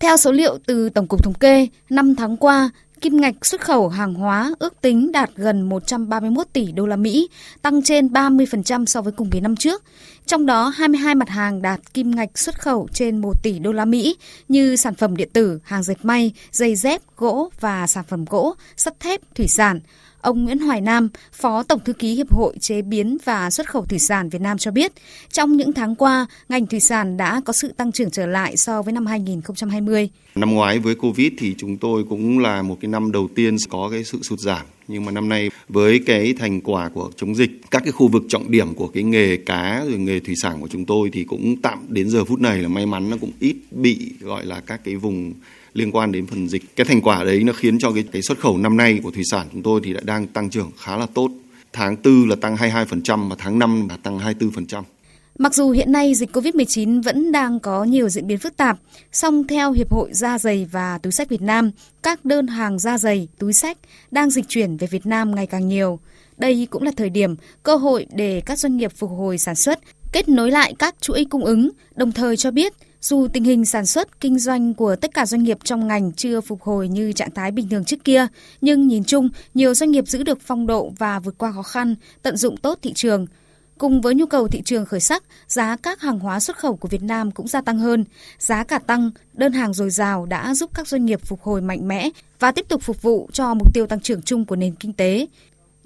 Theo số liệu từ Tổng cục Thống kê, 5 tháng qua, kim ngạch xuất khẩu hàng hóa ước tính đạt gần 131 tỷ đô la Mỹ, tăng trên 30% so với cùng kỳ năm trước. Trong đó 22 mặt hàng đạt kim ngạch xuất khẩu trên 1 tỷ đô la Mỹ như sản phẩm điện tử, hàng dệt may, giày dép, gỗ và sản phẩm gỗ, sắt thép, thủy sản. Ông Nguyễn Hoài Nam, Phó Tổng Thư ký Hiệp hội Chế biến và Xuất khẩu Thủy sản Việt Nam cho biết, trong những tháng qua, ngành thủy sản đã có sự tăng trưởng trở lại so với năm 2020. Năm ngoái với Covid thì chúng tôi cũng là một cái năm đầu tiên có cái sự sụt giảm nhưng mà năm nay với cái thành quả của chống dịch các cái khu vực trọng điểm của cái nghề cá rồi nghề thủy sản của chúng tôi thì cũng tạm đến giờ phút này là may mắn nó cũng ít bị gọi là các cái vùng liên quan đến phần dịch. Cái thành quả đấy nó khiến cho cái, cái xuất khẩu năm nay của thủy sản chúng tôi thì đã đang tăng trưởng khá là tốt. Tháng 4 là tăng 22% và tháng 5 là tăng 24%. Mặc dù hiện nay dịch COVID-19 vẫn đang có nhiều diễn biến phức tạp, song theo Hiệp hội Da dày và Túi sách Việt Nam, các đơn hàng da dày, túi sách đang dịch chuyển về Việt Nam ngày càng nhiều. Đây cũng là thời điểm, cơ hội để các doanh nghiệp phục hồi sản xuất, kết nối lại các chuỗi cung ứng, đồng thời cho biết dù tình hình sản xuất, kinh doanh của tất cả doanh nghiệp trong ngành chưa phục hồi như trạng thái bình thường trước kia, nhưng nhìn chung, nhiều doanh nghiệp giữ được phong độ và vượt qua khó khăn, tận dụng tốt thị trường. Cùng với nhu cầu thị trường khởi sắc, giá các hàng hóa xuất khẩu của Việt Nam cũng gia tăng hơn. Giá cả tăng, đơn hàng dồi dào đã giúp các doanh nghiệp phục hồi mạnh mẽ và tiếp tục phục vụ cho mục tiêu tăng trưởng chung của nền kinh tế.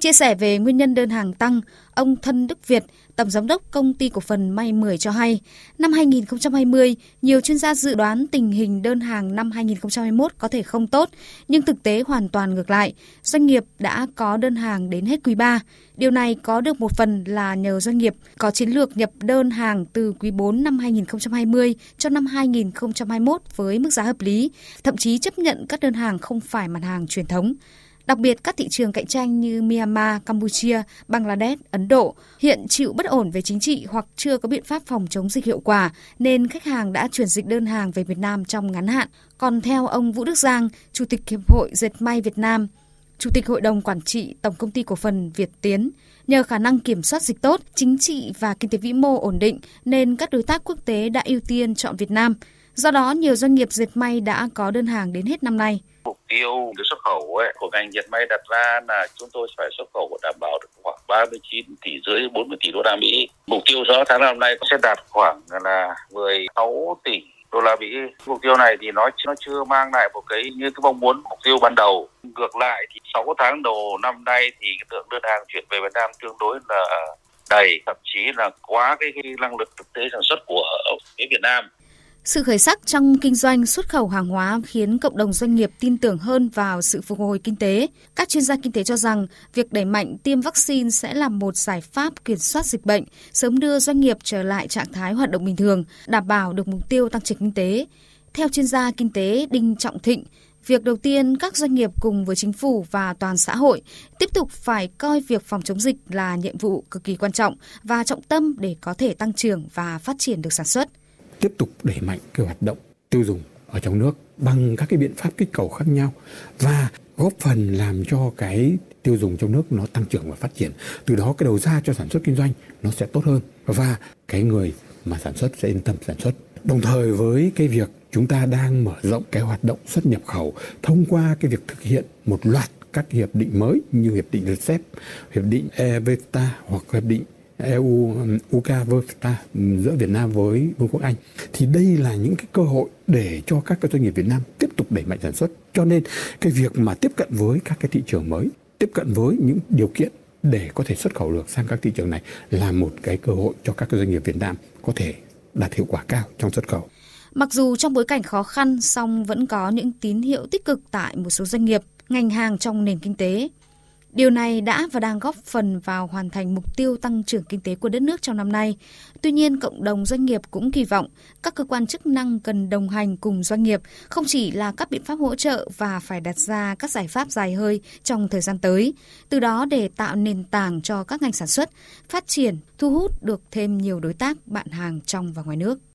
Chia sẻ về nguyên nhân đơn hàng tăng, ông Thân Đức Việt, Tổng Giám đốc Công ty Cổ phần May 10 cho hay, năm 2020, nhiều chuyên gia dự đoán tình hình đơn hàng năm 2021 có thể không tốt, nhưng thực tế hoàn toàn ngược lại. Doanh nghiệp đã có đơn hàng đến hết quý 3. Điều này có được một phần là nhờ doanh nghiệp có chiến lược nhập đơn hàng từ quý 4 năm 2020 cho năm 2021 với mức giá hợp lý, thậm chí chấp nhận các đơn hàng không phải mặt hàng truyền thống. Đặc biệt các thị trường cạnh tranh như Myanmar, Campuchia, Bangladesh, Ấn Độ hiện chịu bất ổn về chính trị hoặc chưa có biện pháp phòng chống dịch hiệu quả nên khách hàng đã chuyển dịch đơn hàng về Việt Nam trong ngắn hạn. Còn theo ông Vũ Đức Giang, Chủ tịch Hiệp hội Dệt may Việt Nam, Chủ tịch Hội đồng Quản trị Tổng Công ty Cổ phần Việt Tiến, nhờ khả năng kiểm soát dịch tốt, chính trị và kinh tế vĩ mô ổn định nên các đối tác quốc tế đã ưu tiên chọn Việt Nam. Do đó, nhiều doanh nghiệp dệt may đã có đơn hàng đến hết năm nay tiêu cái xuất khẩu ấy, của ngành dệt may đặt ra là chúng tôi phải xuất khẩu đảm bảo được khoảng 39 tỷ rưỡi 40 tỷ đô la Mỹ. Mục tiêu đó tháng năm nay sẽ đạt khoảng là 16 tỷ đô la Mỹ. Mục tiêu này thì nó nó chưa mang lại một cái như cái mong muốn mục tiêu ban đầu. Ngược lại thì 6 tháng đầu năm nay thì lượng đơn hàng chuyển về Việt Nam tương đối là đầy, thậm chí là quá cái, cái năng lực thực tế sản xuất của phía Việt Nam. Sự khởi sắc trong kinh doanh xuất khẩu hàng hóa khiến cộng đồng doanh nghiệp tin tưởng hơn vào sự phục hồi kinh tế. Các chuyên gia kinh tế cho rằng việc đẩy mạnh tiêm vaccine sẽ là một giải pháp kiểm soát dịch bệnh, sớm đưa doanh nghiệp trở lại trạng thái hoạt động bình thường, đảm bảo được mục tiêu tăng trưởng kinh tế. Theo chuyên gia kinh tế Đinh Trọng Thịnh, việc đầu tiên các doanh nghiệp cùng với chính phủ và toàn xã hội tiếp tục phải coi việc phòng chống dịch là nhiệm vụ cực kỳ quan trọng và trọng tâm để có thể tăng trưởng và phát triển được sản xuất tiếp tục đẩy mạnh cái hoạt động tiêu dùng ở trong nước bằng các cái biện pháp kích cầu khác nhau và góp phần làm cho cái tiêu dùng trong nước nó tăng trưởng và phát triển. Từ đó cái đầu ra cho sản xuất kinh doanh nó sẽ tốt hơn và cái người mà sản xuất sẽ yên tâm sản xuất. Đồng thời với cái việc chúng ta đang mở rộng cái hoạt động xuất nhập khẩu thông qua cái việc thực hiện một loạt các hiệp định mới như hiệp định RCEP, hiệp định EVTA hoặc hiệp định EU UKVTA um, um, giữa Việt Nam với Vương quốc Anh thì đây là những cái cơ hội để cho các cái doanh nghiệp Việt Nam tiếp tục đẩy mạnh sản xuất. Cho nên cái việc mà tiếp cận với các cái thị trường mới, tiếp cận với những điều kiện để có thể xuất khẩu được sang các thị trường này là một cái cơ hội cho các cái doanh nghiệp Việt Nam có thể đạt hiệu quả cao trong xuất khẩu. Mặc dù trong bối cảnh khó khăn, song vẫn có những tín hiệu tích cực tại một số doanh nghiệp, ngành hàng trong nền kinh tế. Điều này đã và đang góp phần vào hoàn thành mục tiêu tăng trưởng kinh tế của đất nước trong năm nay. Tuy nhiên, cộng đồng doanh nghiệp cũng kỳ vọng các cơ quan chức năng cần đồng hành cùng doanh nghiệp, không chỉ là các biện pháp hỗ trợ và phải đặt ra các giải pháp dài hơi trong thời gian tới, từ đó để tạo nền tảng cho các ngành sản xuất, phát triển, thu hút được thêm nhiều đối tác bạn hàng trong và ngoài nước.